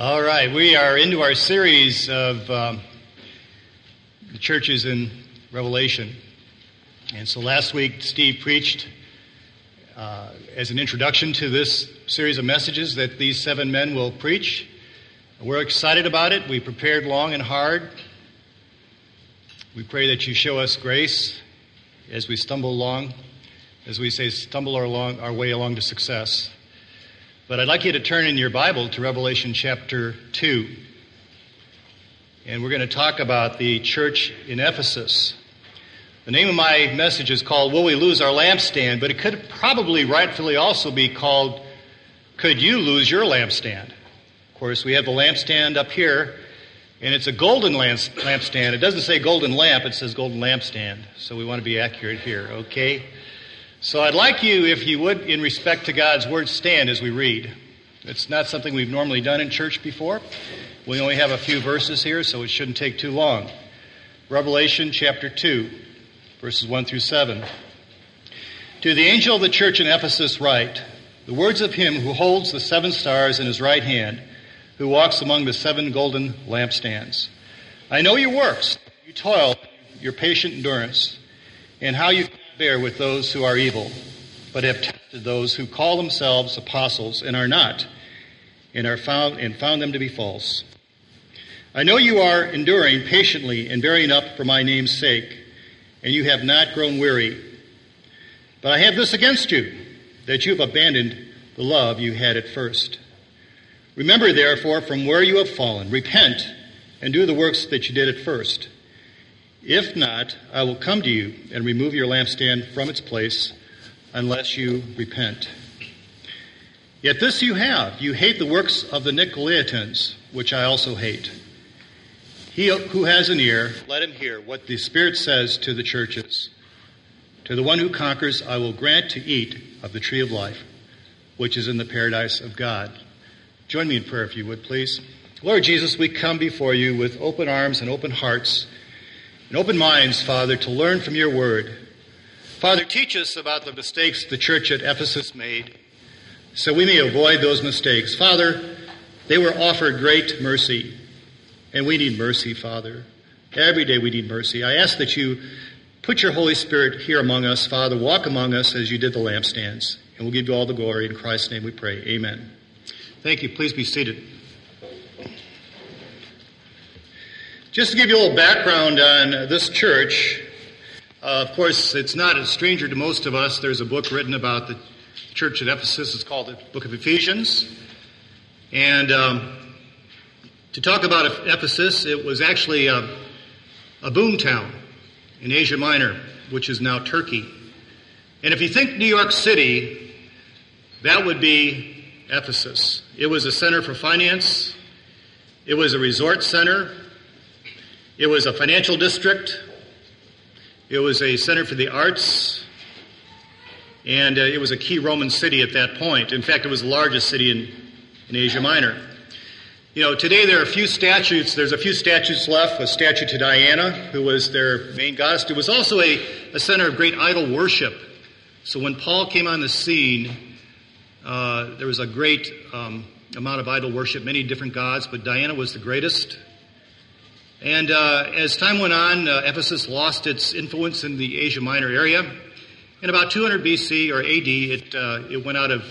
All right, we are into our series of um, the churches in Revelation. And so last week, Steve preached uh, as an introduction to this series of messages that these seven men will preach. We're excited about it. We prepared long and hard. We pray that you show us grace as we stumble along, as we say, stumble our, along, our way along to success. But I'd like you to turn in your Bible to Revelation chapter 2. And we're going to talk about the church in Ephesus. The name of my message is called Will We Lose Our Lampstand? But it could probably rightfully also be called Could You Lose Your Lampstand? Of course, we have the lampstand up here, and it's a golden lampstand. It doesn't say golden lamp, it says golden lampstand. So we want to be accurate here, okay? So I'd like you, if you would, in respect to God's Word, stand as we read. It's not something we've normally done in church before. We only have a few verses here, so it shouldn't take too long. Revelation chapter 2, verses 1 through 7. To the angel of the church in Ephesus write, The words of him who holds the seven stars in his right hand, who walks among the seven golden lampstands. I know your works, you toil, your patient endurance, and how you bear with those who are evil, but have tested those who call themselves apostles and are not, and are found and found them to be false. I know you are enduring patiently and bearing up for my name's sake, and you have not grown weary. But I have this against you, that you have abandoned the love you had at first. Remember, therefore, from where you have fallen, repent and do the works that you did at first. If not, I will come to you and remove your lampstand from its place unless you repent. Yet this you have you hate the works of the Nicolaitans, which I also hate. He who has an ear, let him hear what the Spirit says to the churches. To the one who conquers, I will grant to eat of the tree of life, which is in the paradise of God. Join me in prayer, if you would, please. Lord Jesus, we come before you with open arms and open hearts and open minds, Father, to learn from your word. Father, teach us about the mistakes the church at Ephesus made so we may avoid those mistakes. Father, they were offered great mercy, and we need mercy, Father. Every day we need mercy. I ask that you put your Holy Spirit here among us, Father. Walk among us as you did the lampstands, and we'll give you all the glory. In Christ's name we pray. Amen. Thank you. Please be seated. Just to give you a little background on this church, uh, of course, it's not a stranger to most of us. There's a book written about the church at Ephesus. It's called the Book of Ephesians. And um, to talk about Ephesus, it was actually a, a boom town in Asia Minor, which is now Turkey. And if you think New York City, that would be Ephesus. It was a center for finance, it was a resort center, it was a financial district. It was a center for the arts. And uh, it was a key Roman city at that point. In fact, it was the largest city in, in Asia Minor. You know, today there are a few statues. There's a few statues left. A statue to Diana, who was their main goddess. It was also a, a center of great idol worship. So when Paul came on the scene, uh, there was a great um, amount of idol worship, many different gods, but Diana was the greatest. And uh, as time went on, uh, Ephesus lost its influence in the Asia Minor area. In about 200 BC or AD, it, uh, it went out of,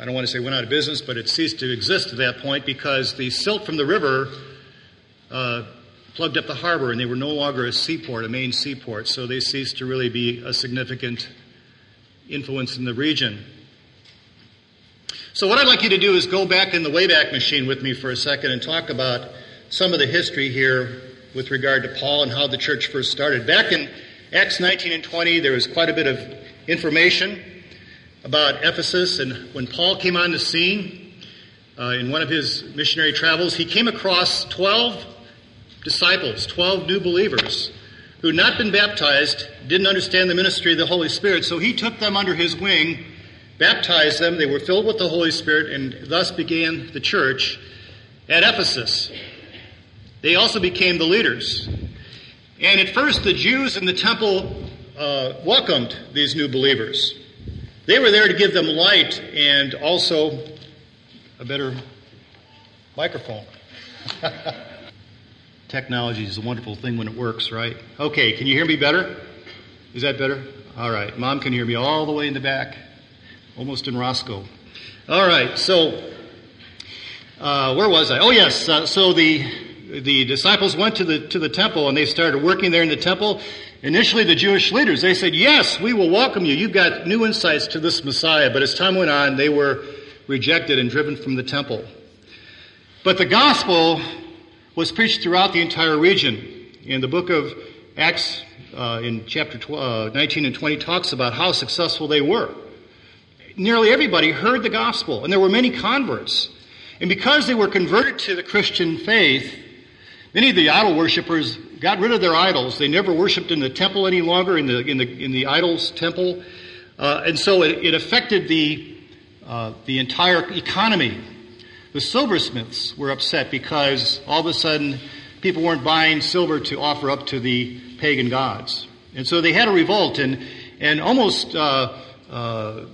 I don't want to say went out of business, but it ceased to exist at that point because the silt from the river uh, plugged up the harbor and they were no longer a seaport, a main seaport. So they ceased to really be a significant influence in the region. So, what I'd like you to do is go back in the Wayback Machine with me for a second and talk about some of the history here with regard to Paul and how the church first started. Back in Acts 19 and 20, there was quite a bit of information about Ephesus, and when Paul came on the scene uh, in one of his missionary travels, he came across 12 disciples, 12 new believers who had not been baptized, didn't understand the ministry of the Holy Spirit, so he took them under his wing, baptized them, they were filled with the Holy Spirit, and thus began the church at Ephesus. They also became the leaders. And at first, the Jews in the temple uh, welcomed these new believers. They were there to give them light and also a better microphone. Technology is a wonderful thing when it works, right? Okay, can you hear me better? Is that better? All right. Mom can hear me all the way in the back, almost in Roscoe. All right. So, uh, where was I? Oh, yes. Uh, so the the disciples went to the to the temple and they started working there in the temple. Initially, the Jewish leaders they said, "Yes, we will welcome you. You've got new insights to this Messiah." But as time went on, they were rejected and driven from the temple. But the gospel was preached throughout the entire region. In the book of Acts, uh, in chapter 12, uh, 19 and 20, talks about how successful they were. Nearly everybody heard the gospel, and there were many converts. And because they were converted to the Christian faith, many of the idol worshippers got rid of their idols. They never worshipped in the temple any longer, in the, in the, in the idol's temple. Uh, and so it, it affected the, uh, the entire economy the silversmiths were upset because all of a sudden people weren't buying silver to offer up to the pagan gods. And so they had a revolt and, and almost uh, uh,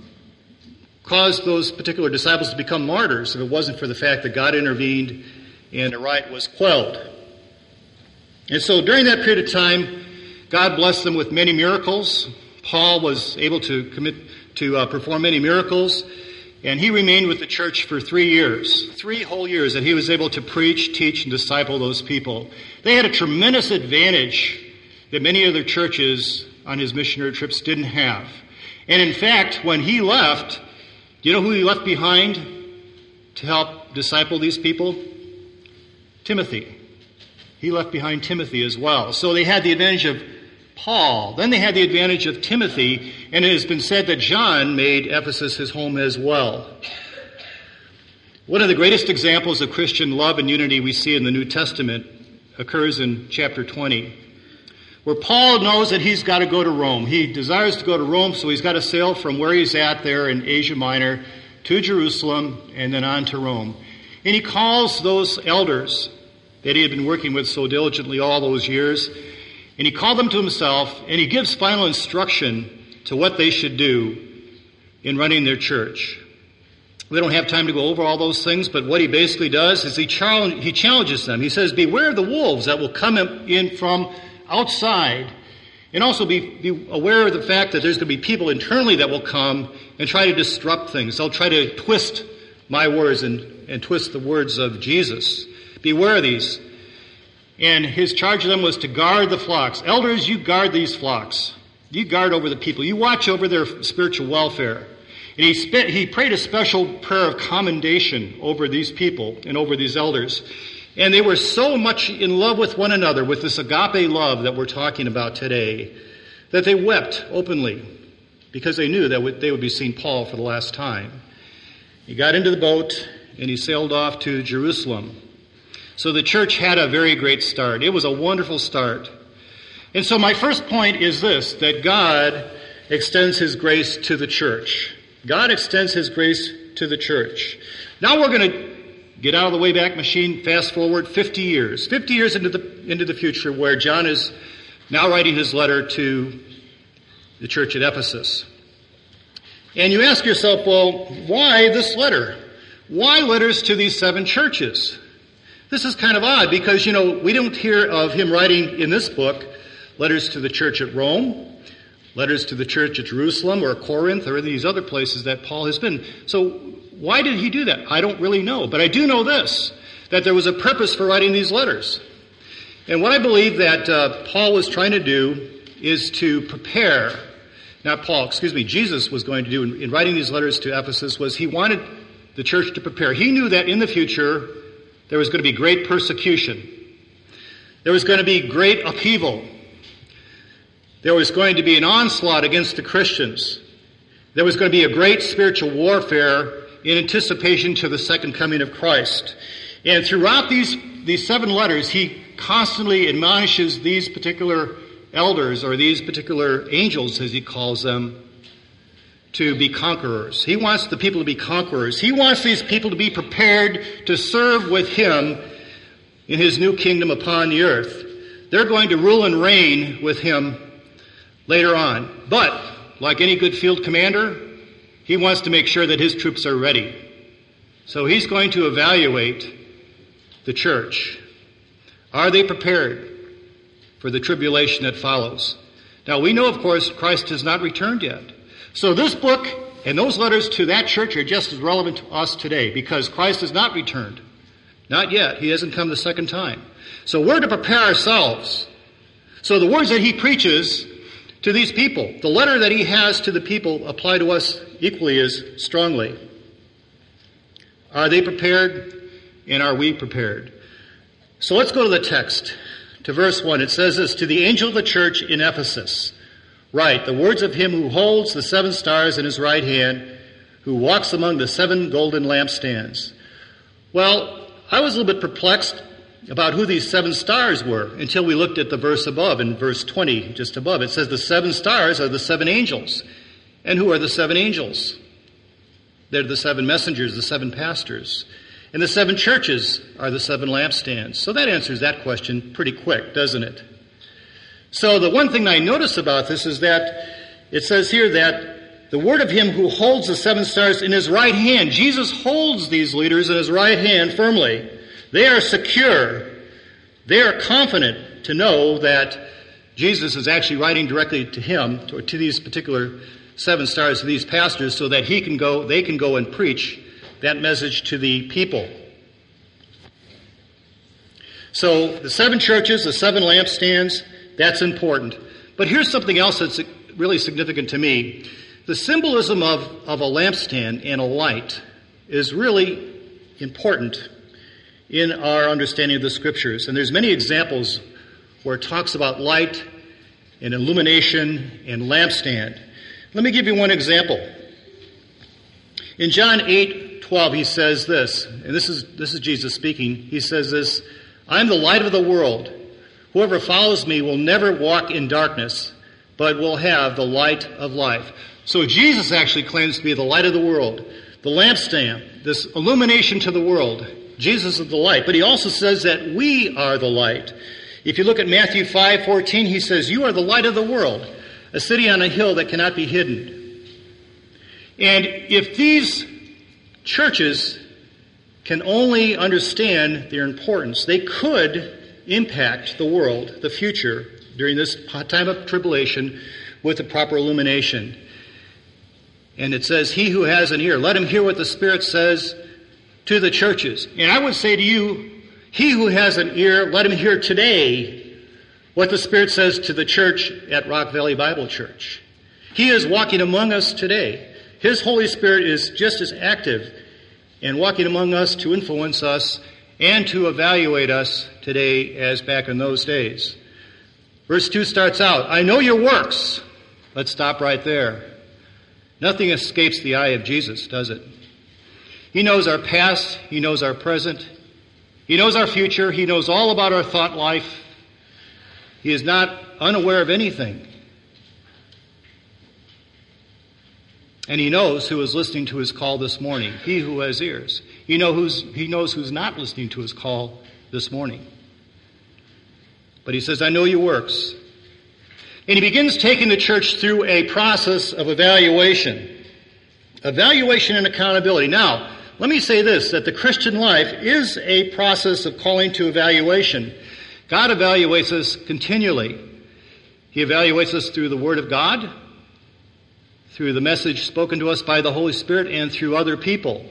caused those particular disciples to become martyrs if it wasn't for the fact that God intervened and the riot was quelled. And so during that period of time, God blessed them with many miracles. Paul was able to commit to uh, perform many miracles. And he remained with the church for three years, three whole years that he was able to preach, teach, and disciple those people. They had a tremendous advantage that many other churches on his missionary trips didn't have. And in fact, when he left, do you know who he left behind to help disciple these people? Timothy. He left behind Timothy as well. So they had the advantage of Paul. Then they had the advantage of Timothy, and it has been said that John made Ephesus his home as well. One of the greatest examples of Christian love and unity we see in the New Testament occurs in chapter 20, where Paul knows that he's got to go to Rome. He desires to go to Rome, so he's got to sail from where he's at there in Asia Minor to Jerusalem and then on to Rome. And he calls those elders that he had been working with so diligently all those years and he called them to himself, and he gives final instruction to what they should do in running their church. We don't have time to go over all those things, but what he basically does is he, challenge, he challenges them. He says, Beware of the wolves that will come in from outside, and also be, be aware of the fact that there's going to be people internally that will come and try to disrupt things. They'll try to twist my words and, and twist the words of Jesus. Beware of these. And his charge of them was to guard the flocks. Elders, you guard these flocks. You guard over the people. You watch over their spiritual welfare. And he, spent, he prayed a special prayer of commendation over these people and over these elders. And they were so much in love with one another, with this agape love that we're talking about today, that they wept openly because they knew that they would be seeing Paul for the last time. He got into the boat and he sailed off to Jerusalem. So the church had a very great start. It was a wonderful start. And so my first point is this, that God extends His grace to the church. God extends His grace to the church. Now we're going to get out of the Wayback Machine, fast forward 50 years. 50 years into the, into the future where John is now writing his letter to the church at Ephesus. And you ask yourself, well, why this letter? Why letters to these seven churches? This is kind of odd because, you know, we don't hear of him writing in this book letters to the church at Rome, letters to the church at Jerusalem or Corinth or these other places that Paul has been. So why did he do that? I don't really know. But I do know this, that there was a purpose for writing these letters. And what I believe that uh, Paul was trying to do is to prepare, not Paul, excuse me, Jesus was going to do in, in writing these letters to Ephesus was he wanted the church to prepare. He knew that in the future there was going to be great persecution. There was going to be great upheaval. There was going to be an onslaught against the Christians. There was going to be a great spiritual warfare in anticipation to the second coming of Christ. And throughout these, these seven letters, he constantly admonishes these particular elders or these particular angels, as he calls them, to be conquerors. He wants the people to be conquerors. He wants these people to be prepared to serve with him in his new kingdom upon the earth. They're going to rule and reign with him later on. But, like any good field commander, he wants to make sure that his troops are ready. So he's going to evaluate the church? Are they prepared for the tribulation that follows? Now we know, of course, Christ has not returned yet. So this book and those letters to that church are just as relevant to us today because Christ has not returned. Not yet. He hasn't come the second time. So we're to prepare ourselves. So the words that he preaches to these people, the letter that he has to the people apply to us equally as strongly. Are they prepared? And are we prepared? So let's go to the text, to verse 1. It says this To the angel of the church in Ephesus, write the words of him who holds the seven stars in his right hand, who walks among the seven golden lampstands. Well, I was a little bit perplexed about who these seven stars were until we looked at the verse above, in verse 20, just above. It says the seven stars are the seven angels. And who are the seven angels? They're the seven messengers, the seven pastors. And the seven churches are the seven lampstands. So that answers that question pretty quick, doesn't it? So the one thing I notice about this is that it says here that the word of him who holds the seven stars in his right hand, Jesus holds these leaders in his right hand firmly. They are secure. They are confident to know that Jesus is actually writing directly to him, or to these particular seven stars, to these pastors, so that he can go, they can go and preach that message to the people. So the seven churches, the seven lampstands, that's important. But here's something else that's really significant to me. The symbolism of, of a lampstand and a light is really important in our understanding of the scriptures. And there's many examples where it talks about light and illumination and lampstand. Let me give you one example. In John 8, 12, he says this, and this is, this is Jesus speaking. He says this, I am the light of the world. Whoever follows me will never walk in darkness, but will have the light of life. So Jesus actually claims to be the light of the world, the lampstand, this illumination to the world. Jesus is the light. But he also says that we are the light. If you look at Matthew 5, 14, he says, You are the light of the world, a city on a hill that cannot be hidden. And if these churches can only understand their importance, they could impact the world, the future, during this time of tribulation with the proper illumination. And it says, He who has an ear, let him hear what the Spirit says to the churches. And I would say to you, he who has an ear, let him hear today what the Spirit says to the church at Rock Valley Bible Church. He is walking among us today. His Holy Spirit is just as active and walking among us to influence us and to evaluate us today as back in those days. Verse 2 starts out, I know your works. Let's stop right there. Nothing escapes the eye of Jesus, does it? He knows our past. He knows our present. He knows our future. He knows all about our thought life. He is not unaware of anything. And he knows who is listening to his call this morning. He who has ears. He, know who's, he knows who's not listening to his call this morning. But he says, I know your works. And he begins taking the church through a process of evaluation. Evaluation and accountability. Now, let me say this, that the Christian life is a process of calling to evaluation. God evaluates us continually. He evaluates us through the Word of God, through the message spoken to us by the Holy Spirit, and through other people.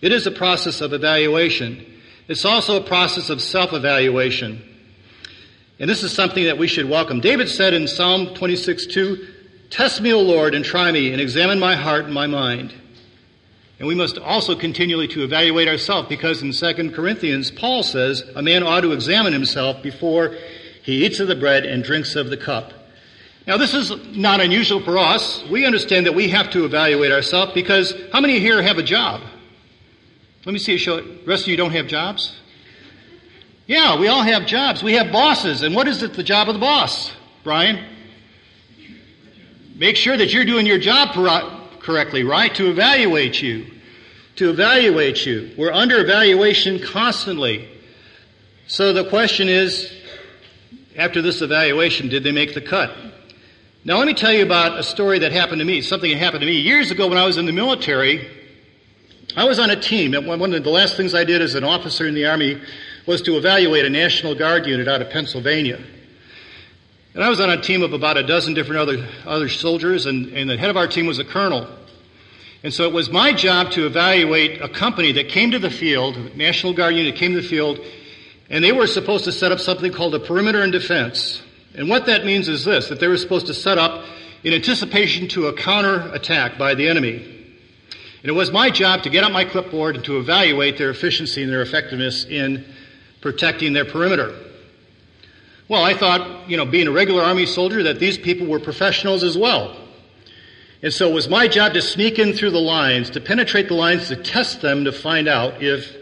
It is a process of evaluation. It's also a process of self-evaluation. And this is something that we should welcome. David said in Psalm 26, 2, Test me, O Lord, and try me, and examine my heart and my mind. And we must also continually to evaluate ourselves because in 2 Corinthians, Paul says a man ought to examine himself before he eats of the bread and drinks of the cup. Now this is not unusual for us. We understand that we have to evaluate ourselves because how many here have a job? Let me see a show. The rest of you don't have jobs? Yeah, we all have jobs. We have bosses. And what is it the job of the boss, Brian? Make sure that you're doing your job correctly, right? To evaluate you. To evaluate you. We're under evaluation constantly. So the question is, after this evaluation, did they make the cut? Now let me tell you about a story that happened to me, something that happened to me years ago when I was in the military. I was on a team. and One of the last things I did as an officer in the Army was to evaluate a National Guard unit out of Pennsylvania. And I was on a team of about a dozen different other, other soldiers, and, and the head of our team was a colonel. And so it was my job to evaluate a company that came to the field, National Guard unit came to the field, and they were supposed to set up something called a perimeter and defense. And what that means is this, that they were supposed to set up in anticipation to a counter attack by the enemy. And it was my job to get out my clipboard and to evaluate their efficiency and their effectiveness in protecting their perimeter. Well, I thought, you know, being a regular Army soldier, that these people were professionals as well. And so it was my job to sneak in through the lines, to penetrate the lines, to test them to find out if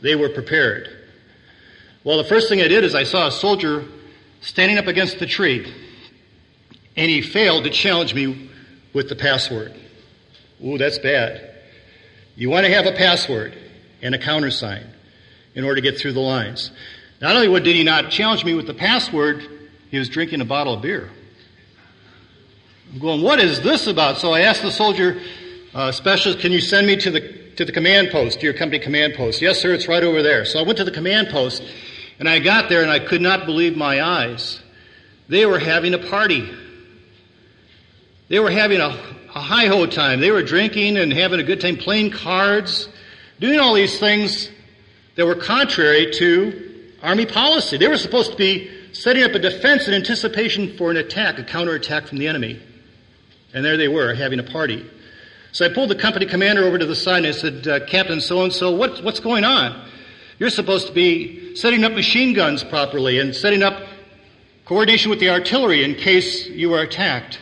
they were prepared. Well, the first thing I did is I saw a soldier standing up against the tree, and he failed to challenge me with the password. Ooh, that's bad. You want to have a password and a countersign in order to get through the lines. Not only did he not challenge me with the password, he was drinking a bottle of beer. I'm going, what is this about? So I asked the soldier uh, specialist, can you send me to the to the command post, to your company command post? Yes, sir, it's right over there. So I went to the command post, and I got there, and I could not believe my eyes. They were having a party. They were having a, a high ho time. They were drinking and having a good time, playing cards, doing all these things that were contrary to Army policy. They were supposed to be setting up a defense in anticipation for an attack, a counterattack from the enemy. And there they were, having a party. So I pulled the company commander over to the side and I said, uh, Captain so and so, what's going on? You're supposed to be setting up machine guns properly and setting up coordination with the artillery in case you are attacked.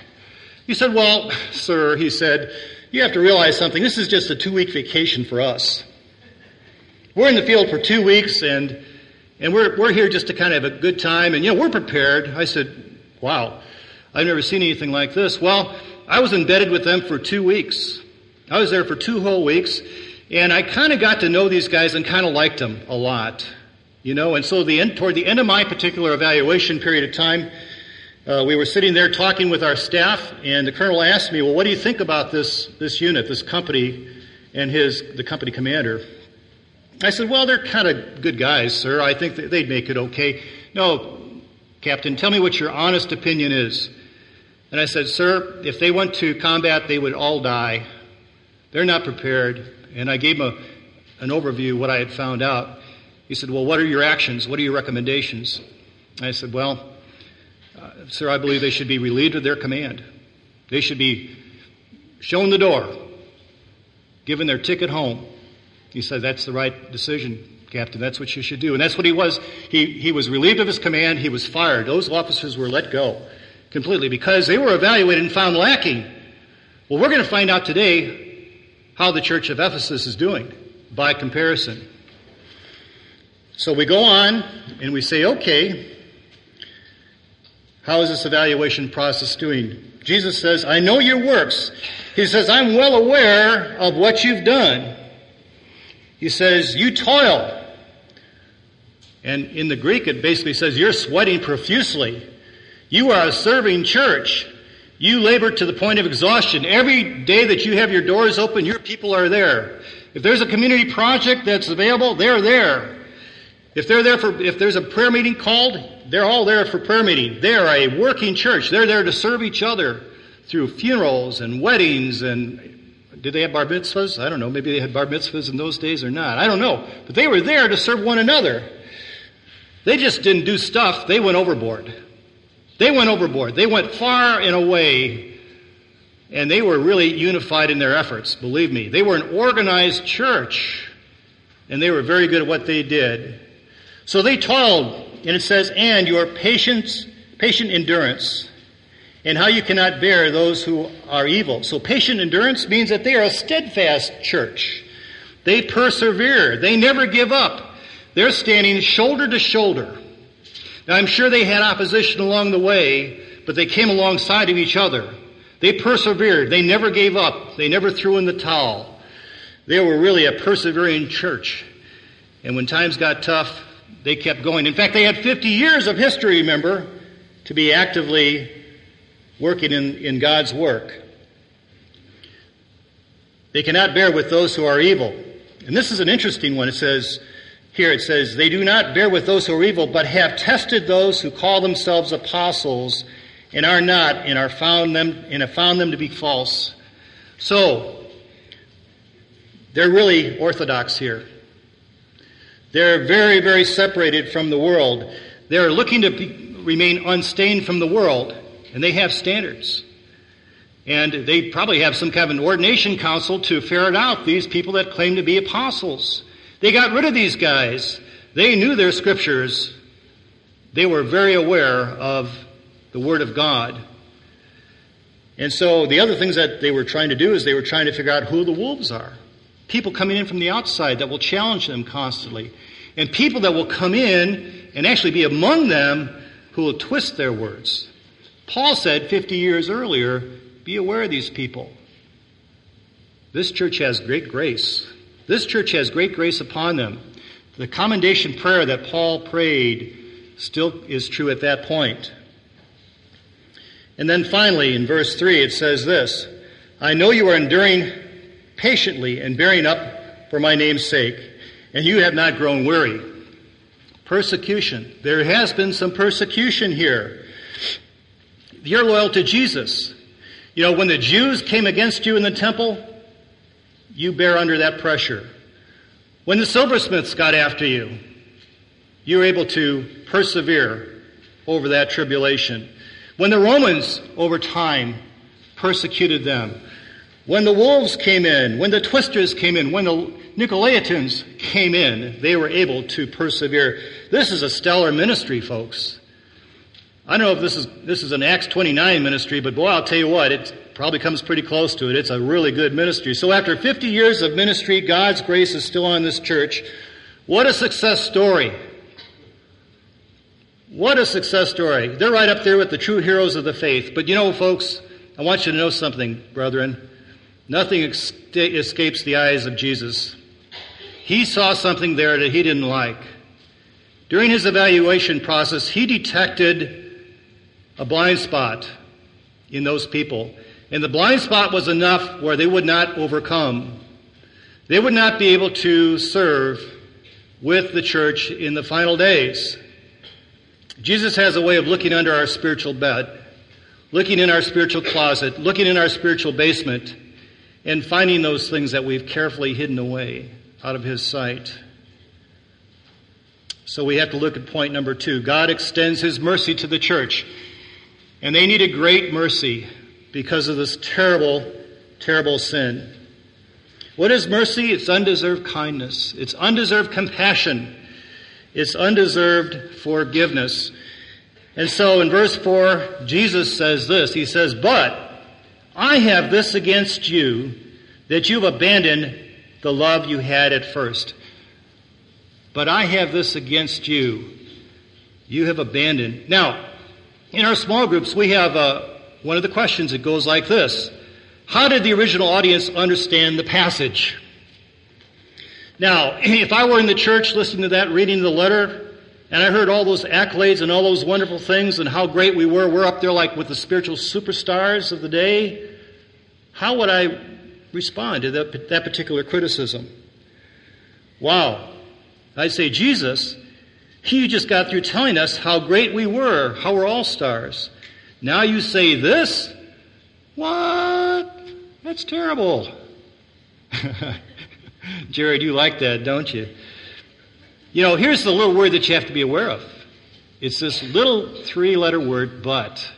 He said, Well, sir, he said, you have to realize something. This is just a two week vacation for us. We're in the field for two weeks and and we're, we're here just to kind of have a good time, and you know, we're prepared. I said, wow, I've never seen anything like this. Well, I was embedded with them for two weeks. I was there for two whole weeks, and I kind of got to know these guys and kind of liked them a lot. You know, and so the end, toward the end of my particular evaluation period of time, uh, we were sitting there talking with our staff, and the colonel asked me, "Well, what do you think about this this unit, this company, and his the company commander?" I said, Well, they're kind of good guys, sir. I think they'd make it okay. No, Captain, tell me what your honest opinion is. And I said, Sir, if they went to combat, they would all die. They're not prepared. And I gave him a, an overview of what I had found out. He said, Well, what are your actions? What are your recommendations? I said, Well, uh, sir, I believe they should be relieved of their command. They should be shown the door, given their ticket home, he said, That's the right decision, Captain. That's what you should do. And that's what he was. He, he was relieved of his command. He was fired. Those officers were let go completely because they were evaluated and found lacking. Well, we're going to find out today how the church of Ephesus is doing by comparison. So we go on and we say, okay, how is this evaluation process doing? Jesus says, I know your works. He says, I'm well aware of what you've done. He says, You toil. And in the Greek, it basically says, You're sweating profusely. You are a serving church. You labor to the point of exhaustion. Every day that you have your doors open, your people are there. If there's a community project that's available, they're there. If they're there for, if there's a prayer meeting called, they're all there for prayer meeting. They're a working church. They're there to serve each other through funerals and weddings and did they have bar mitzvahs? I don't know. Maybe they had bar mitzvahs in those days or not. I don't know. But they were there to serve one another. They just didn't do stuff. They went overboard. They went overboard. They went far and away. And they were really unified in their efforts, believe me. They were an organized church. And they were very good at what they did. So they toiled. And it says, and your patience, patient endurance and how you cannot bear those who are evil. So patient endurance means that they are a steadfast church. They persevere. They never give up. They're standing shoulder to shoulder. Now I'm sure they had opposition along the way, but they came alongside of each other. They persevered. They never gave up. They never threw in the towel. They were really a persevering church. And when times got tough, they kept going. In fact, they had 50 years of history, remember, to be actively working in, in God's work. They cannot bear with those who are evil. And this is an interesting one. It says, here it says, They do not bear with those who are evil, but have tested those who call themselves apostles and are not, and are found them and have found them to be false. So they're really orthodox here. They're very, very separated from the world. They're looking to be, remain unstained from the world, and they have standards. And they probably have some kind of an ordination council to ferret out these people that claim to be apostles. They got rid of these guys. They knew their scriptures. They were very aware of the Word of God. And so the other things that they were trying to do is they were trying to figure out who the wolves are. People coming in from the outside that will challenge them constantly. And people that will come in and actually be among them who will twist their words. Paul said 50 years earlier, be aware of these people. This church has great grace. This church has great grace upon them. The commendation prayer that Paul prayed still is true at that point. And then finally, in verse 3, it says this I know you are enduring patiently and bearing up for my name's sake, and you have not grown weary. Persecution. There has been some persecution here. You're loyal to Jesus. You know, when the Jews came against you in the temple, you bear under that pressure. When the silversmiths got after you, you were able to persevere over that tribulation. When the Romans, over time, persecuted them, when the wolves came in, when the twisters came in, when the Nicolaitans came in, they were able to persevere. This is a stellar ministry, folks. I don't know if this is this is an Acts 29 ministry, but boy, I'll tell you what, it probably comes pretty close to it. It's a really good ministry. So after 50 years of ministry, God's grace is still on this church. What a success story. What a success story. They're right up there with the true heroes of the faith. But you know, folks, I want you to know something, brethren. Nothing escapes the eyes of Jesus. He saw something there that he didn't like. During his evaluation process, he detected a blind spot in those people. And the blind spot was enough where they would not overcome. They would not be able to serve with the church in the final days. Jesus has a way of looking under our spiritual bed, looking in our spiritual closet, looking in our spiritual basement, and finding those things that we've carefully hidden away out of his sight. So we have to look at point number two. God extends his mercy to the church. And they needed great mercy because of this terrible, terrible sin. What is mercy? It's undeserved kindness. It's undeserved compassion. It's undeserved forgiveness. And so in verse 4, Jesus says this. He says, But I have this against you, that you've abandoned the love you had at first. But I have this against you. You have abandoned. Now, in our small groups, we have uh, one of the questions that goes like this How did the original audience understand the passage? Now, if I were in the church listening to that, reading the letter, and I heard all those accolades and all those wonderful things and how great we were, we're up there like with the spiritual superstars of the day, how would I respond to that, that particular criticism? Wow. I'd say, Jesus, he just got through telling us how great we were, how we're all stars. Now you say this? What? That's terrible. Jared, you like that, don't you? You know, here's the little word that you have to be aware of. It's this little three letter word, but.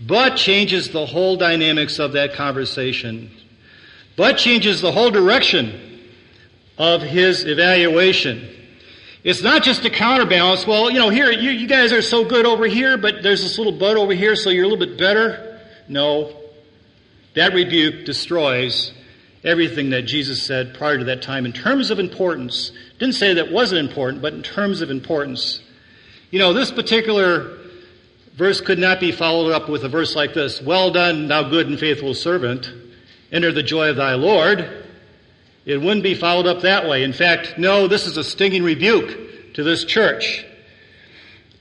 But changes the whole dynamics of that conversation. But changes the whole direction of his evaluation. It's not just a counterbalance. Well, you know, here, you, you guys are so good over here, but there's this little but over here, so you're a little bit better. No. That rebuke destroys everything that Jesus said prior to that time in terms of importance. Didn't say that wasn't important, but in terms of importance. You know, this particular verse could not be followed up with a verse like this Well done, thou good and faithful servant. Enter the joy of thy Lord. It wouldn't be followed up that way. In fact, no, this is a stinging rebuke to this church.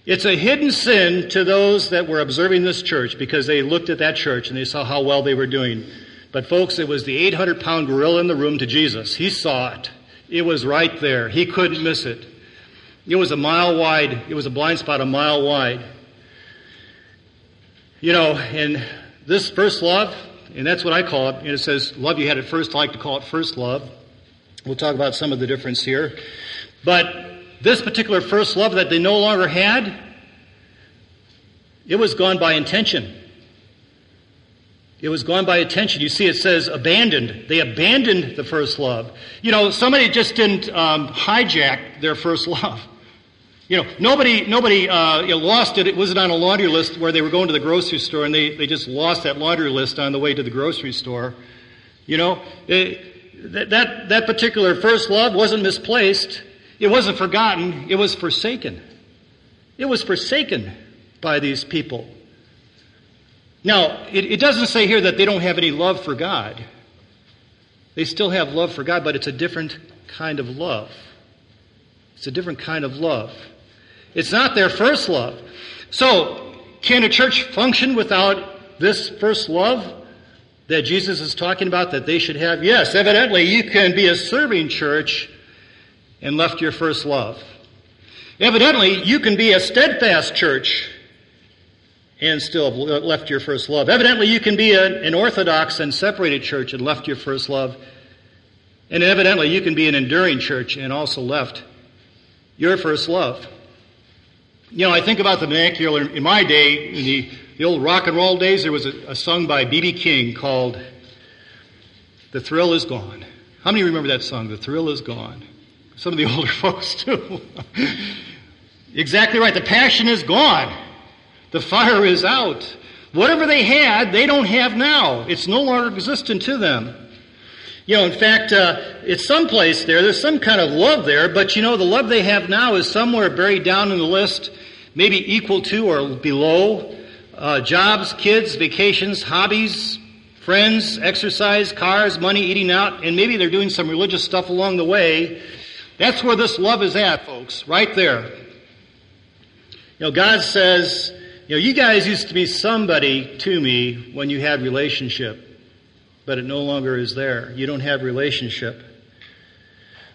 It's a hidden sin to those that were observing this church because they looked at that church and they saw how well they were doing. But folks, it was the 800 pound gorilla in the room to Jesus. He saw it. It was right there. He couldn't miss it. It was a mile wide. It was a blind spot a mile wide. You know, and this first love, and that's what I call it. And it says, love you had at first. I like to call it first love. We'll talk about some of the difference here. But this particular first love that they no longer had, it was gone by intention. It was gone by attention. You see, it says abandoned. They abandoned the first love. You know, somebody just didn't um, hijack their first love. You know, nobody, nobody uh, lost it. It wasn't on a laundry list where they were going to the grocery store and they, they just lost that laundry list on the way to the grocery store. You know, it, that, that, that particular first love wasn't misplaced. It wasn't forgotten. It was forsaken. It was forsaken by these people. Now, it, it doesn't say here that they don't have any love for God. They still have love for God, but it's a different kind of love. It's a different kind of love. It's not their first love. So, can a church function without this first love that Jesus is talking about that they should have? Yes, evidently you can be a serving church and left your first love. Evidently you can be a steadfast church and still have left your first love. Evidently you can be an orthodox and separated church and left your first love. And evidently you can be an enduring church and also left your first love. You know, I think about the vernacular in my day, in the, the old rock and roll days, there was a, a song by B.B. King called The Thrill Is Gone. How many remember that song, The Thrill Is Gone? Some of the older folks too. exactly right. The passion is gone. The fire is out. Whatever they had, they don't have now. It's no longer existent to them. You know, in fact, uh, it's someplace there. There's some kind of love there, but you know, the love they have now is somewhere buried down in the list, maybe equal to or below uh, jobs, kids, vacations, hobbies, friends, exercise, cars, money, eating out, and maybe they're doing some religious stuff along the way. That's where this love is at, folks, right there. You know, God says, you know, you guys used to be somebody to me when you had relationship but it no longer is there. You don't have relationship.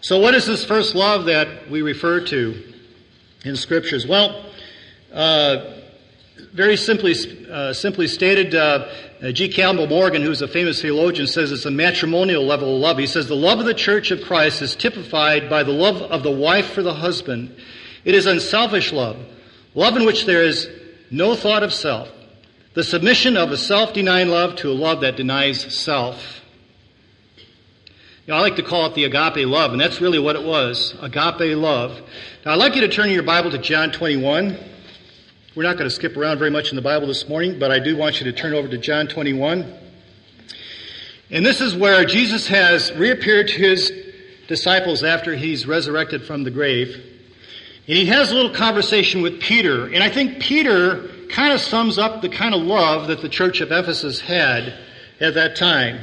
So, what is this first love that we refer to in scriptures? Well, uh, very simply, uh, simply stated, uh, G. Campbell Morgan, who's a famous theologian, says it's a matrimonial level of love. He says the love of the church of Christ is typified by the love of the wife for the husband. It is unselfish love, love in which there is no thought of self. The submission of a self-denying love to a love that denies self. You know, I like to call it the agape love, and that's really what it was. Agape love. Now, I'd like you to turn your Bible to John 21. We're not going to skip around very much in the Bible this morning, but I do want you to turn over to John 21. And this is where Jesus has reappeared to his disciples after he's resurrected from the grave. And he has a little conversation with Peter. And I think Peter kind of sums up the kind of love that the church of Ephesus had at that time.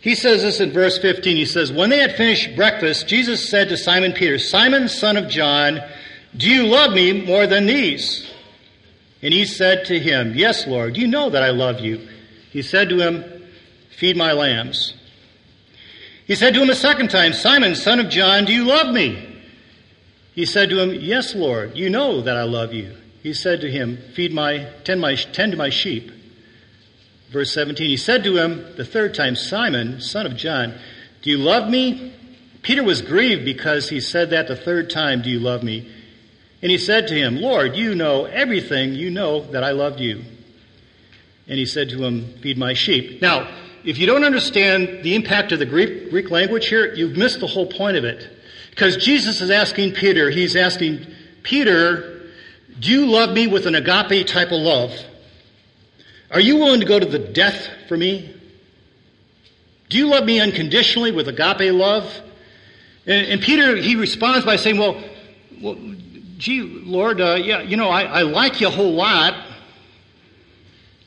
He says this in verse 15. He says, When they had finished breakfast, Jesus said to Simon Peter, Simon, son of John, do you love me more than these? And he said to him, Yes, Lord, you know that I love you. He said to him, Feed my lambs. He said to him a second time, Simon, son of John, do you love me? He said to him, Yes, Lord, you know that I love you. He said to him, Feed my, tend my, tend to my sheep. Verse 17, he said to him the third time, Simon, son of John, do you love me? Peter was grieved because he said that the third time, Do you love me? And he said to him, Lord, you know everything. You know that I loved you. And he said to him, Feed my sheep. Now, if you don't understand the impact of the Greek, Greek language here, you've missed the whole point of it. Because Jesus is asking Peter, he's asking, Peter, do you love me with an agape type of love? Are you willing to go to the death for me? Do you love me unconditionally with agape love? And, and Peter, he responds by saying, well, well gee, Lord, uh, yeah, you know, I, I like you a whole lot.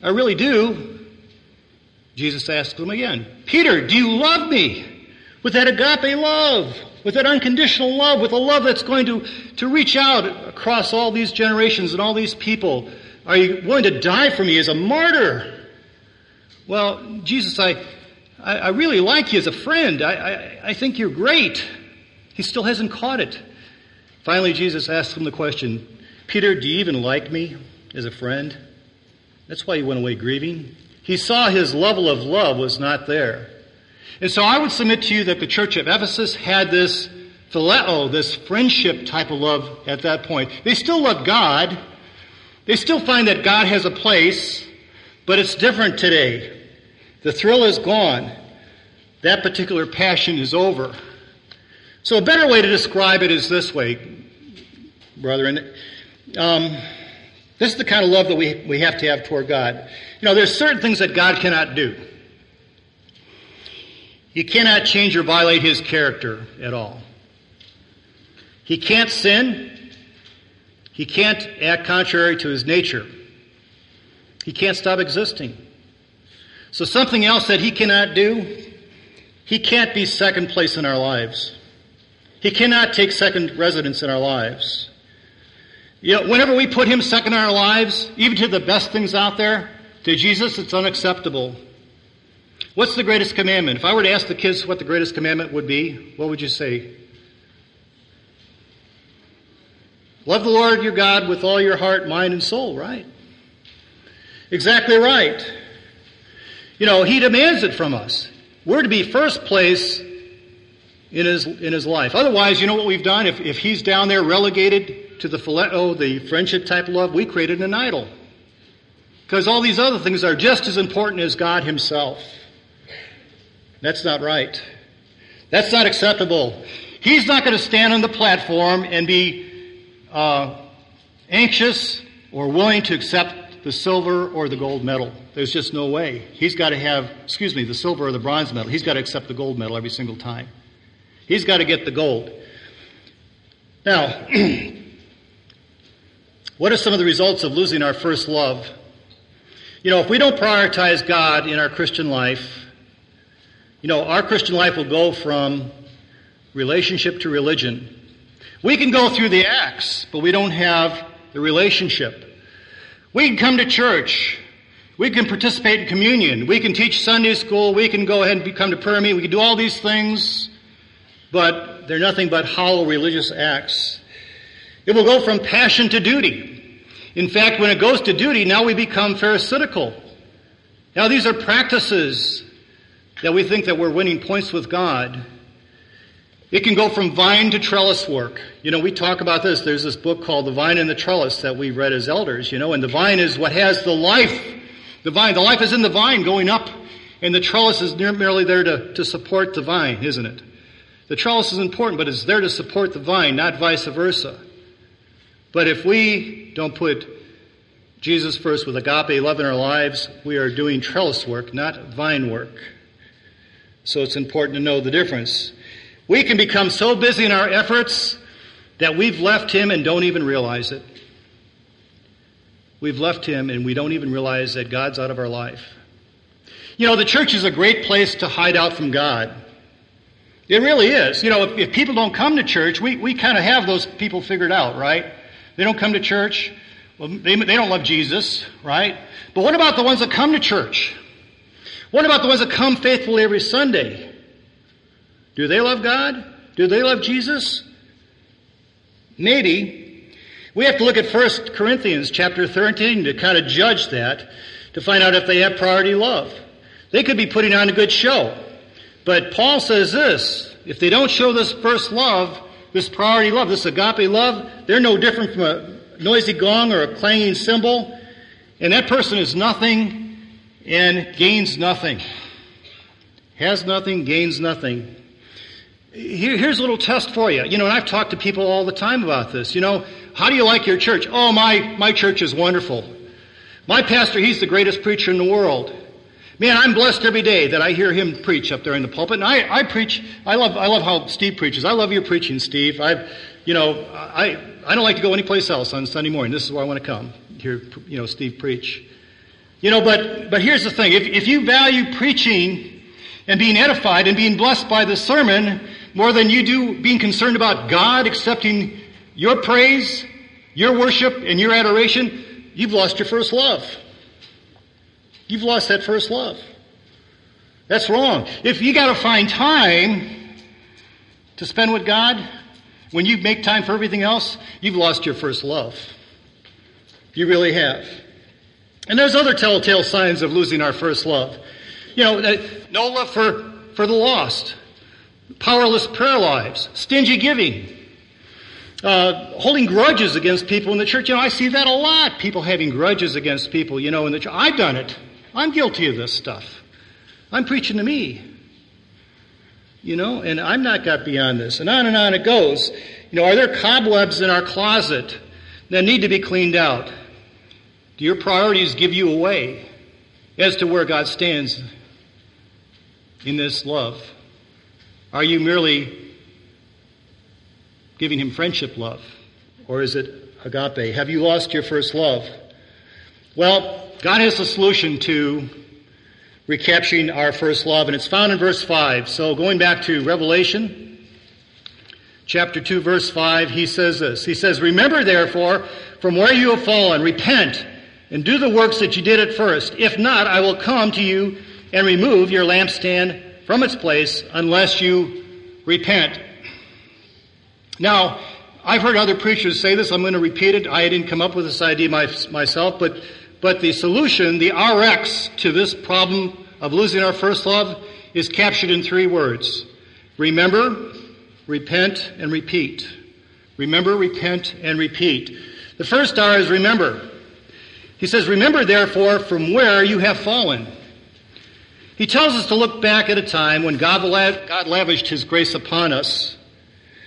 I really do. Jesus asks him again, Peter, do you love me with that agape love? With that unconditional love, with a love that's going to, to reach out across all these generations and all these people. Are you willing to die for me as a martyr? Well, Jesus, I, I, I really like you as a friend. I, I, I think you're great. He still hasn't caught it. Finally, Jesus asks him the question Peter, do you even like me as a friend? That's why he went away grieving. He saw his level of love was not there. And so I would submit to you that the church of Ephesus had this phileo, this friendship type of love at that point. They still love God. They still find that God has a place, but it's different today. The thrill is gone. That particular passion is over. So a better way to describe it is this way, brethren. Um, this is the kind of love that we, we have to have toward God. You know, there's certain things that God cannot do. He cannot change or violate his character at all. He can't sin. He can't act contrary to his nature. He can't stop existing. So something else that he cannot do, he can't be second place in our lives. He cannot take second residence in our lives. You know, whenever we put him second in our lives, even to the best things out there, to Jesus, it's unacceptable. What's the greatest commandment? If I were to ask the kids what the greatest commandment would be, what would you say? Love the Lord your God with all your heart, mind, and soul, right? Exactly right. You know, He demands it from us. We're to be first place in His, in his life. Otherwise, you know what we've done? If, if He's down there relegated to the phileo, oh, the friendship type love, we created an idol. Because all these other things are just as important as God Himself. That's not right. That's not acceptable. He's not going to stand on the platform and be uh, anxious or willing to accept the silver or the gold medal. There's just no way. He's got to have, excuse me, the silver or the bronze medal. He's got to accept the gold medal every single time. He's got to get the gold. Now, what are some of the results of losing our first love? You know, if we don't prioritize God in our Christian life, you know, our Christian life will go from relationship to religion we can go through the acts, but we don't have the relationship. We can come to church. We can participate in communion. We can teach Sunday school. We can go ahead and come to prayer meeting. We can do all these things, but they're nothing but hollow religious acts. It will go from passion to duty. In fact, when it goes to duty, now we become pharisaical. Now these are practices that we think that we're winning points with God. It can go from vine to trellis work. You know, we talk about this. There's this book called The Vine and the Trellis that we read as elders, you know, and the vine is what has the life. The vine, the life is in the vine going up, and the trellis is merely there to, to support the vine, isn't it? The trellis is important, but it's there to support the vine, not vice versa. But if we don't put Jesus first with agape love in our lives, we are doing trellis work, not vine work. So it's important to know the difference. We can become so busy in our efforts that we've left Him and don't even realize it. We've left Him and we don't even realize that God's out of our life. You know, the church is a great place to hide out from God. It really is. You know, if, if people don't come to church, we, we kind of have those people figured out, right? They don't come to church. Well, they, they don't love Jesus, right? But what about the ones that come to church? What about the ones that come faithfully every Sunday? Do they love God? Do they love Jesus? Maybe. We have to look at 1 Corinthians chapter 13 to kind of judge that, to find out if they have priority love. They could be putting on a good show. But Paul says this, if they don't show this first love, this priority love, this agape love, they're no different from a noisy gong or a clanging cymbal. And that person is nothing and gains nothing. Has nothing, gains nothing. Here, here's a little test for you. You know, and I've talked to people all the time about this. You know, how do you like your church? Oh, my, my church is wonderful. My pastor, he's the greatest preacher in the world. Man, I'm blessed every day that I hear him preach up there in the pulpit. And I, I preach, I love, I love how Steve preaches. I love your preaching, Steve. I, you know, I, I don't like to go anyplace else on Sunday morning. This is where I want to come. Hear, you know, Steve preach. You know, but, but here's the thing. If, if you value preaching and being edified and being blessed by the sermon, more than you do being concerned about God accepting your praise, your worship, and your adoration, you've lost your first love. You've lost that first love. That's wrong. If you got to find time to spend with God, when you make time for everything else, you've lost your first love. You really have. And there's other telltale signs of losing our first love. You know, no love for, for the lost, powerless prayer lives, stingy giving, uh, holding grudges against people in the church. You know, I see that a lot. People having grudges against people, you know, in the church. I've done it. I'm guilty of this stuff. I'm preaching to me. You know, and I'm not got beyond this. And on and on it goes. You know, are there cobwebs in our closet that need to be cleaned out? Do your priorities give you away as to where God stands in this love? Are you merely giving Him friendship love? Or is it agape? Have you lost your first love? Well, God has a solution to recapturing our first love, and it's found in verse 5. So going back to Revelation, chapter 2, verse 5, he says this. He says, Remember therefore from where you have fallen, repent, and do the works that you did at first. If not, I will come to you and remove your lampstand from its place unless you repent. Now, I've heard other preachers say this. I'm going to repeat it. I didn't come up with this idea myself, but but the solution, the RX to this problem of losing our first love is captured in three words. Remember, repent, and repeat. Remember, repent, and repeat. The first R is remember. He says, Remember therefore from where you have fallen. He tells us to look back at a time when God, God lavished His grace upon us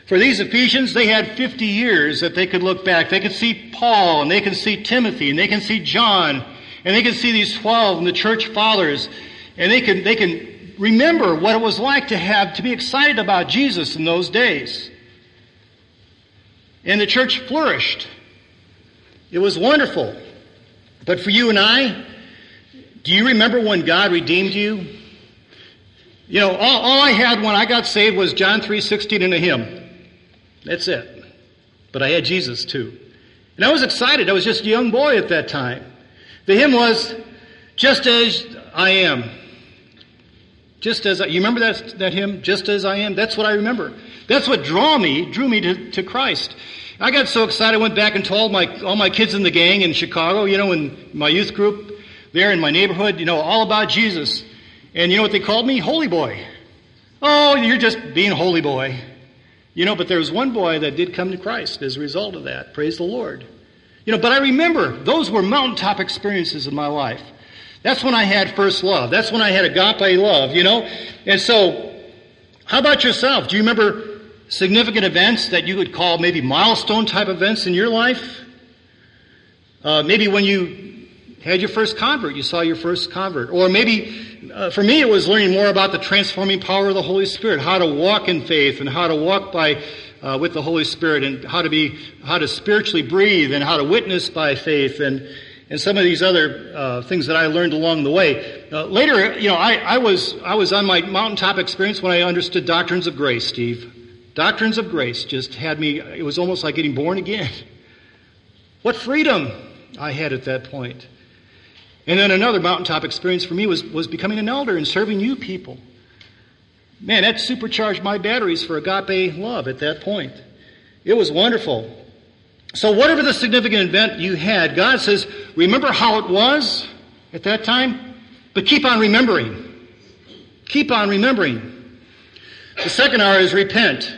for these Ephesians, they had 50 years that they could look back. They could see Paul, and they can see Timothy, and they can see John, and they can see these 12 and the church fathers, and they can, they can remember what it was like to have, to be excited about Jesus in those days. And the church flourished. It was wonderful. But for you and I, do you remember when God redeemed you? You know, all, all I had when I got saved was John 3.16 and a hymn. That's it. But I had Jesus too. And I was excited. I was just a young boy at that time. The hymn was, Just as I am. Just as I, you remember that, that hymn? Just as I am? That's what I remember. That's what drew me, drew me to, to Christ. I got so excited, I went back and told my, all my kids in the gang in Chicago, you know, in my youth group there in my neighborhood, you know, all about Jesus. And you know what they called me? Holy boy. Oh, you're just being holy boy. You know, but there was one boy that did come to Christ as a result of that. Praise the Lord. You know, but I remember those were mountaintop experiences in my life. That's when I had first love. That's when I had agape love, you know? And so, how about yourself? Do you remember significant events that you would call maybe milestone type events in your life? Uh, maybe when you had your first convert, you saw your first convert. Or maybe, uh, for me, it was learning more about the transforming power of the Holy Spirit, how to walk in faith and how to walk by, uh, with the Holy Spirit and how to be, how to spiritually breathe and how to witness by faith and, and some of these other uh, things that I learned along the way. Uh, later, you know, I, I was I was on my mountaintop experience when I understood doctrines of grace, Steve. Doctrines of grace just had me. It was almost like getting born again. What freedom I had at that point. And then another mountaintop experience for me was, was becoming an elder and serving you people. Man, that supercharged my batteries for agape love at that point. It was wonderful. So whatever the significant event you had, God says, remember how it was at that time, but keep on remembering. Keep on remembering. The second R is repent.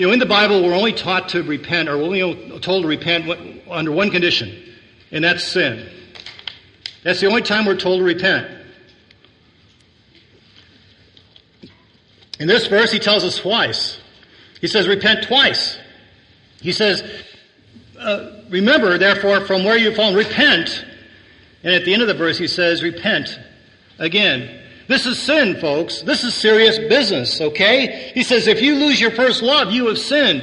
You know, in the Bible, we're only taught to repent, or we're only told to repent under one condition, and that's sin. That's the only time we're told to repent. In this verse, he tells us twice. He says, repent twice. He says, uh, remember, therefore, from where you've fallen, repent. And at the end of the verse, he says, repent again. This is sin, folks. This is serious business, okay? He says, if you lose your first love, you have sinned.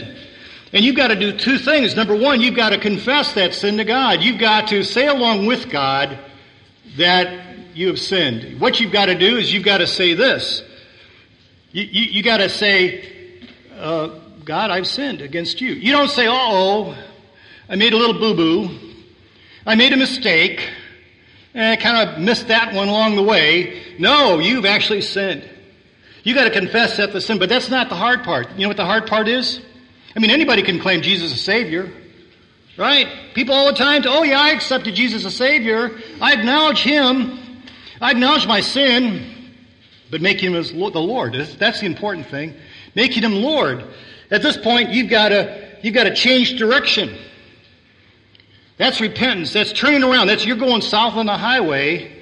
And you've got to do two things. Number one, you've got to confess that sin to God. You've got to say along with God, that you have sinned. What you've got to do is you've got to say this. You, you, you got to say, uh, God, I've sinned against you. You don't say, oh, I made a little boo-boo. I made a mistake. And I kind of missed that one along the way. No, you've actually sinned. You got to confess that the sin, but that's not the hard part. You know what the hard part is? I mean, anybody can claim Jesus as Savior, right? People all the time, oh yeah, I accepted Jesus as Savior. I acknowledge Him. I acknowledge my sin, but making Him as the Lord. That's the important thing. Making Him Lord. At this point, you've got to, you've got to change direction. That's repentance. That's turning around. That's you're going south on the highway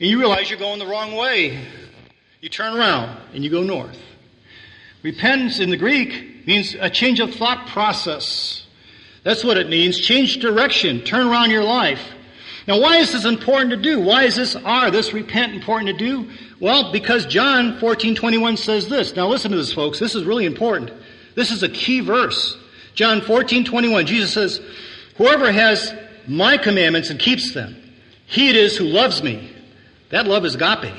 and you realize you're going the wrong way. You turn around and you go north. Repentance in the Greek means a change of thought process. That's what it means. Change direction. Turn around your life. Now, why is this important to do? Why is this R, this repent, important to do? Well, because John 14, 21 says this. Now listen to this, folks. This is really important. This is a key verse. John 14, 21. Jesus says, Whoever has my commandments and keeps them, he it is who loves me. That love is agape.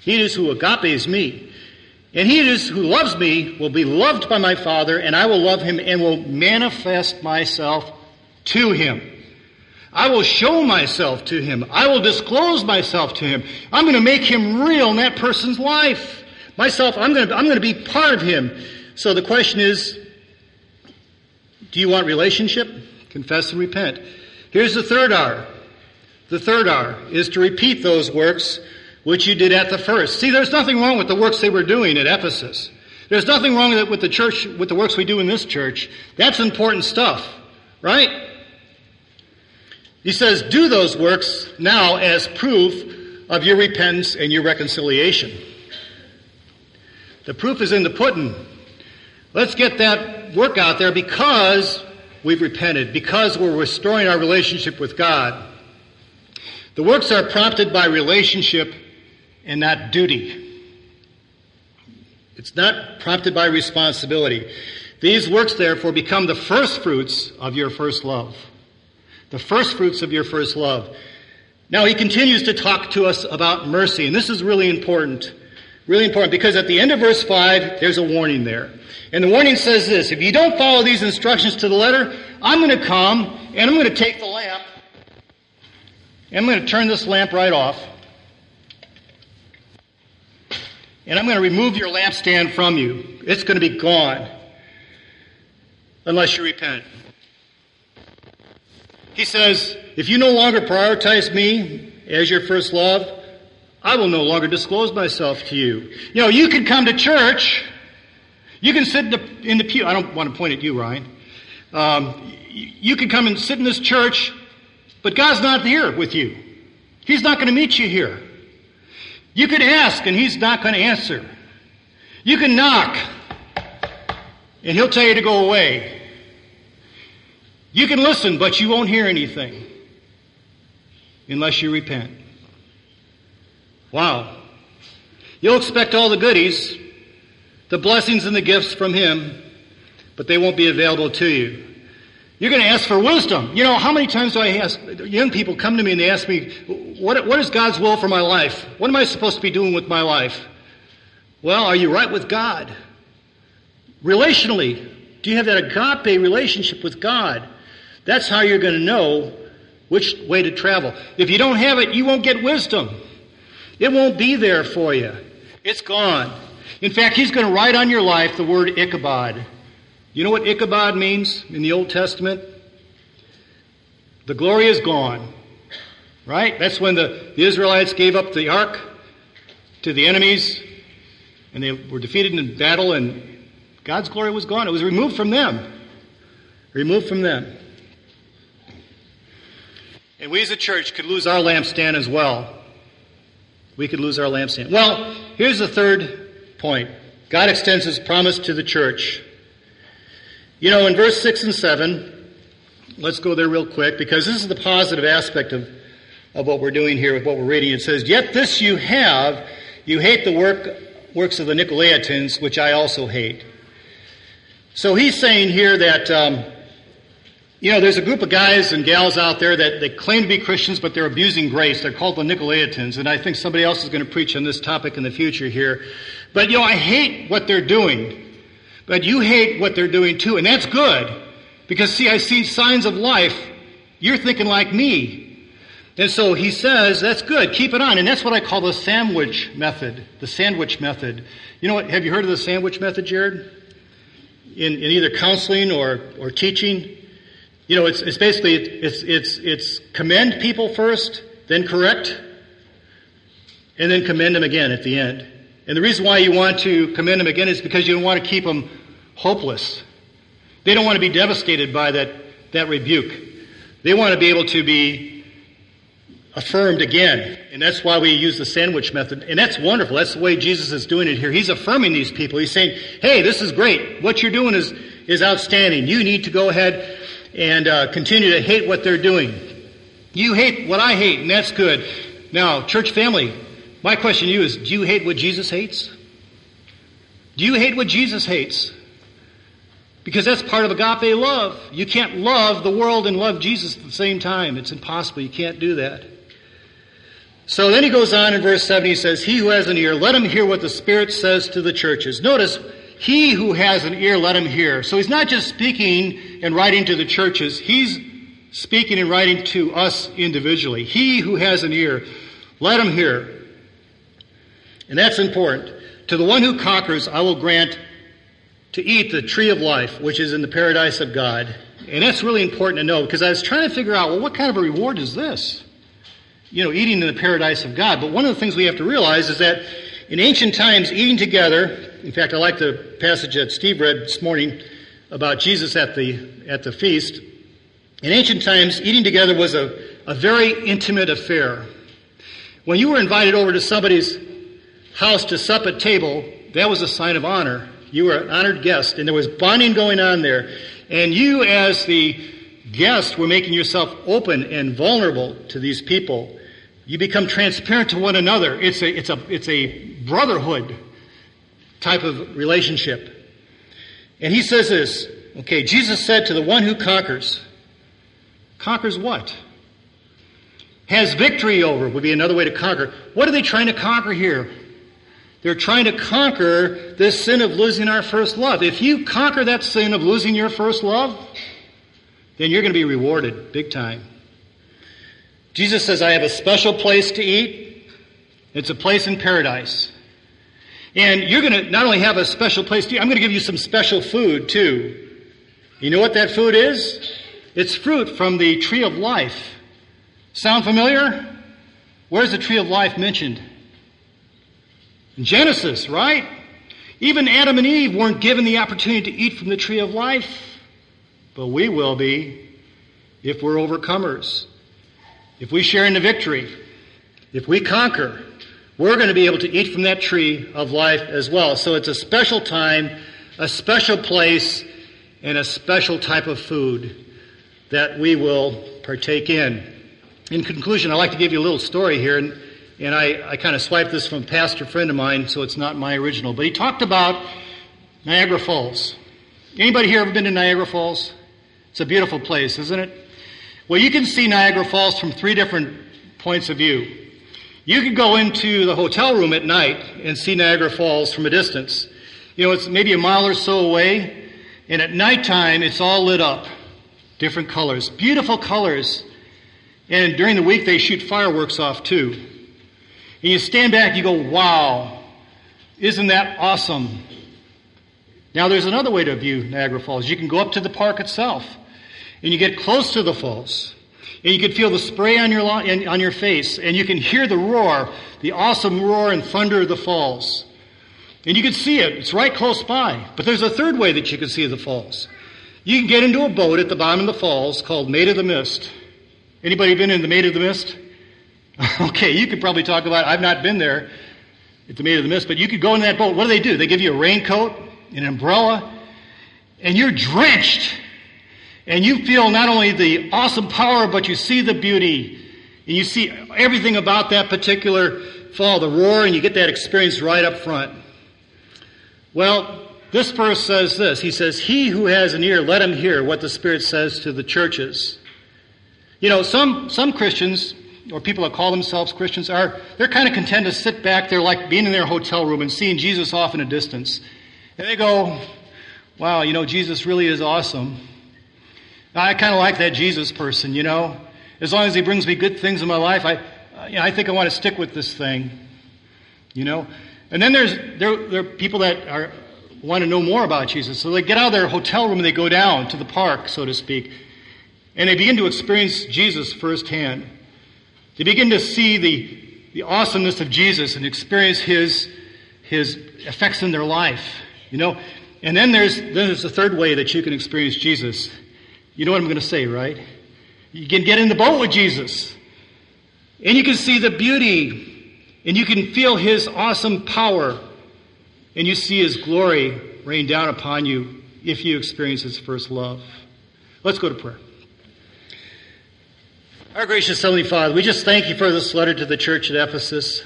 He it is who agape is me. And he it is who loves me will be loved by my Father, and I will love him and will manifest myself to him. I will show myself to him. I will disclose myself to him. I'm going to make him real in that person's life. Myself, I'm going to, I'm going to be part of him. So the question is, do you want relationship? Confess and repent. Here's the third R. The third R is to repeat those works which you did at the first. See, there's nothing wrong with the works they were doing at Ephesus. There's nothing wrong with the church, with the works we do in this church. That's important stuff, right? He says, do those works now as proof of your repentance and your reconciliation. The proof is in the pudding. Let's get that work out there because we've repented, because we're restoring our relationship with God. The works are prompted by relationship and not duty. It's not prompted by responsibility. These works, therefore, become the first fruits of your first love. The first fruits of your first love. Now, he continues to talk to us about mercy, and this is really important. Really important because at the end of verse 5, there's a warning there. And the warning says this if you don't follow these instructions to the letter, I'm going to come and I'm going to take the lamp and I'm going to turn this lamp right off. And I'm going to remove your lampstand from you. It's going to be gone unless you repent. He says, if you no longer prioritize me as your first love, I will no longer disclose myself to you. You know, you can come to church. You can sit in the, in the pew. I don't want to point at you, Ryan. Um, you can come and sit in this church, but God's not here with you. He's not going to meet you here. You can ask, and He's not going to answer. You can knock, and He'll tell you to go away. You can listen, but you won't hear anything unless you repent. Wow. You'll expect all the goodies, the blessings and the gifts from Him, but they won't be available to you. You're going to ask for wisdom. You know, how many times do I ask, young people come to me and they ask me, what, what is God's will for my life? What am I supposed to be doing with my life? Well, are you right with God? Relationally, do you have that agape relationship with God? That's how you're going to know which way to travel. If you don't have it, you won't get wisdom. It won't be there for you. It's gone. In fact, he's going to write on your life the word Ichabod. You know what Ichabod means in the Old Testament? The glory is gone. Right? That's when the, the Israelites gave up the ark to the enemies and they were defeated in battle and God's glory was gone. It was removed from them. Removed from them. And we as a church could lose our lampstand as well we could lose our lampstand. Well, here's the third point. God extends his promise to the church. You know, in verse 6 and 7, let's go there real quick because this is the positive aspect of, of what we're doing here with what we're reading. It says, Yet this you have, you hate the work, works of the Nicolaitans, which I also hate. So he's saying here that um, you know, there's a group of guys and gals out there that they claim to be Christians, but they're abusing grace. They're called the Nicolaitans, and I think somebody else is going to preach on this topic in the future here. But, you know, I hate what they're doing. But you hate what they're doing too, and that's good. Because, see, I see signs of life. You're thinking like me. And so he says, that's good, keep it on. And that's what I call the sandwich method. The sandwich method. You know what, have you heard of the sandwich method, Jared? in, in either counseling or, or teaching. You know, it's, it's basically, it's, it's, it's commend people first, then correct, and then commend them again at the end. And the reason why you want to commend them again is because you don't want to keep them hopeless. They don't want to be devastated by that, that rebuke. They want to be able to be affirmed again. And that's why we use the sandwich method. And that's wonderful. That's the way Jesus is doing it here. He's affirming these people. He's saying, hey, this is great. What you're doing is, is outstanding. You need to go ahead and uh, continue to hate what they're doing. You hate what I hate, and that's good. Now, church family, my question to you is do you hate what Jesus hates? Do you hate what Jesus hates? Because that's part of agape love. You can't love the world and love Jesus at the same time. It's impossible. You can't do that. So then he goes on in verse 7, he says, He who has an ear, let him hear what the Spirit says to the churches. Notice, he who has an ear, let him hear. So he's not just speaking and writing to the churches, he's speaking and writing to us individually. He who has an ear, let him hear. And that's important. To the one who conquers, I will grant to eat the tree of life, which is in the paradise of God. And that's really important to know because I was trying to figure out, well, what kind of a reward is this? You know, eating in the paradise of God. But one of the things we have to realize is that in ancient times, eating together, in fact, I like the passage that Steve read this morning about Jesus at the, at the feast. In ancient times, eating together was a, a very intimate affair. When you were invited over to somebody's house to sup at table, that was a sign of honor. You were an honored guest, and there was bonding going on there. And you, as the guest, were making yourself open and vulnerable to these people. You become transparent to one another. It's a, it's a, it's a brotherhood type of relationship. And he says this, okay, Jesus said to the one who conquers, conquers what? Has victory over would be another way to conquer. What are they trying to conquer here? They're trying to conquer this sin of losing our first love. If you conquer that sin of losing your first love, then you're going to be rewarded big time. Jesus says, I have a special place to eat. It's a place in paradise. And you're going to not only have a special place to eat, I'm going to give you some special food too. You know what that food is? It's fruit from the tree of life. Sound familiar? Where's the tree of life mentioned? Genesis, right? Even Adam and Eve weren't given the opportunity to eat from the tree of life, but we will be if we're overcomers. If we share in the victory, if we conquer, we're going to be able to eat from that tree of life as well. So it's a special time, a special place, and a special type of food that we will partake in. In conclusion, I'd like to give you a little story here. And and I, I kind of swiped this from a pastor friend of mine, so it's not my original. But he talked about Niagara Falls. Anybody here ever been to Niagara Falls? It's a beautiful place, isn't it? Well, you can see Niagara Falls from three different points of view. You could go into the hotel room at night and see Niagara Falls from a distance. You know, it's maybe a mile or so away, and at nighttime it's all lit up. Different colors, beautiful colors. And during the week they shoot fireworks off too. And you stand back, you go, wow, isn't that awesome? Now, there's another way to view Niagara Falls. You can go up to the park itself, and you get close to the falls, and you can feel the spray on your, on your face, and you can hear the roar, the awesome roar and thunder of the falls. And you can see it. It's right close by. But there's a third way that you can see the falls. You can get into a boat at the bottom of the falls called Maid of the Mist. Anybody been in the Maid of the Mist? okay, you could probably talk about, it. I've not been there at the Maid of the Mist, but you could go in that boat. What do they do? They give you a raincoat, an umbrella, and you're drenched. And you feel not only the awesome power, but you see the beauty. And you see everything about that particular fall, the roar, and you get that experience right up front. Well, this verse says this. He says, He who has an ear, let him hear what the Spirit says to the churches. You know, some, some Christians or people that call themselves Christians are, they're kind of content to sit back there like being in their hotel room and seeing Jesus off in a distance. And they go, wow, you know, Jesus really is awesome. I kind of like that Jesus person, you know. As long as he brings me good things in my life, I, uh, you know, I think I want to stick with this thing, you know. And then there's there, there are people that are want to know more about Jesus. So they get out of their hotel room and they go down to the park, so to speak, and they begin to experience Jesus firsthand. They begin to see the, the awesomeness of Jesus and experience his, his effects in their life. You know, and then there's, then there's a third way that you can experience Jesus. You know what I'm going to say, right? You can get in the boat with Jesus. And you can see the beauty. And you can feel his awesome power. And you see his glory rain down upon you if you experience his first love. Let's go to prayer. Our gracious Heavenly Father, we just thank you for this letter to the church at Ephesus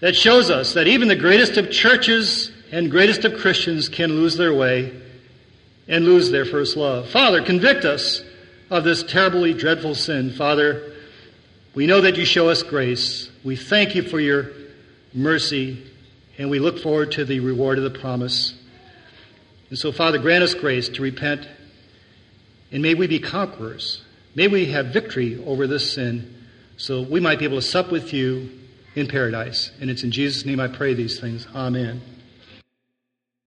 that shows us that even the greatest of churches and greatest of Christians can lose their way and lose their first love. Father, convict us of this terribly dreadful sin. Father, we know that you show us grace. We thank you for your mercy, and we look forward to the reward of the promise. And so, Father, grant us grace to repent, and may we be conquerors. May we have victory over this sin so we might be able to sup with you in paradise. And it's in Jesus' name I pray these things. Amen.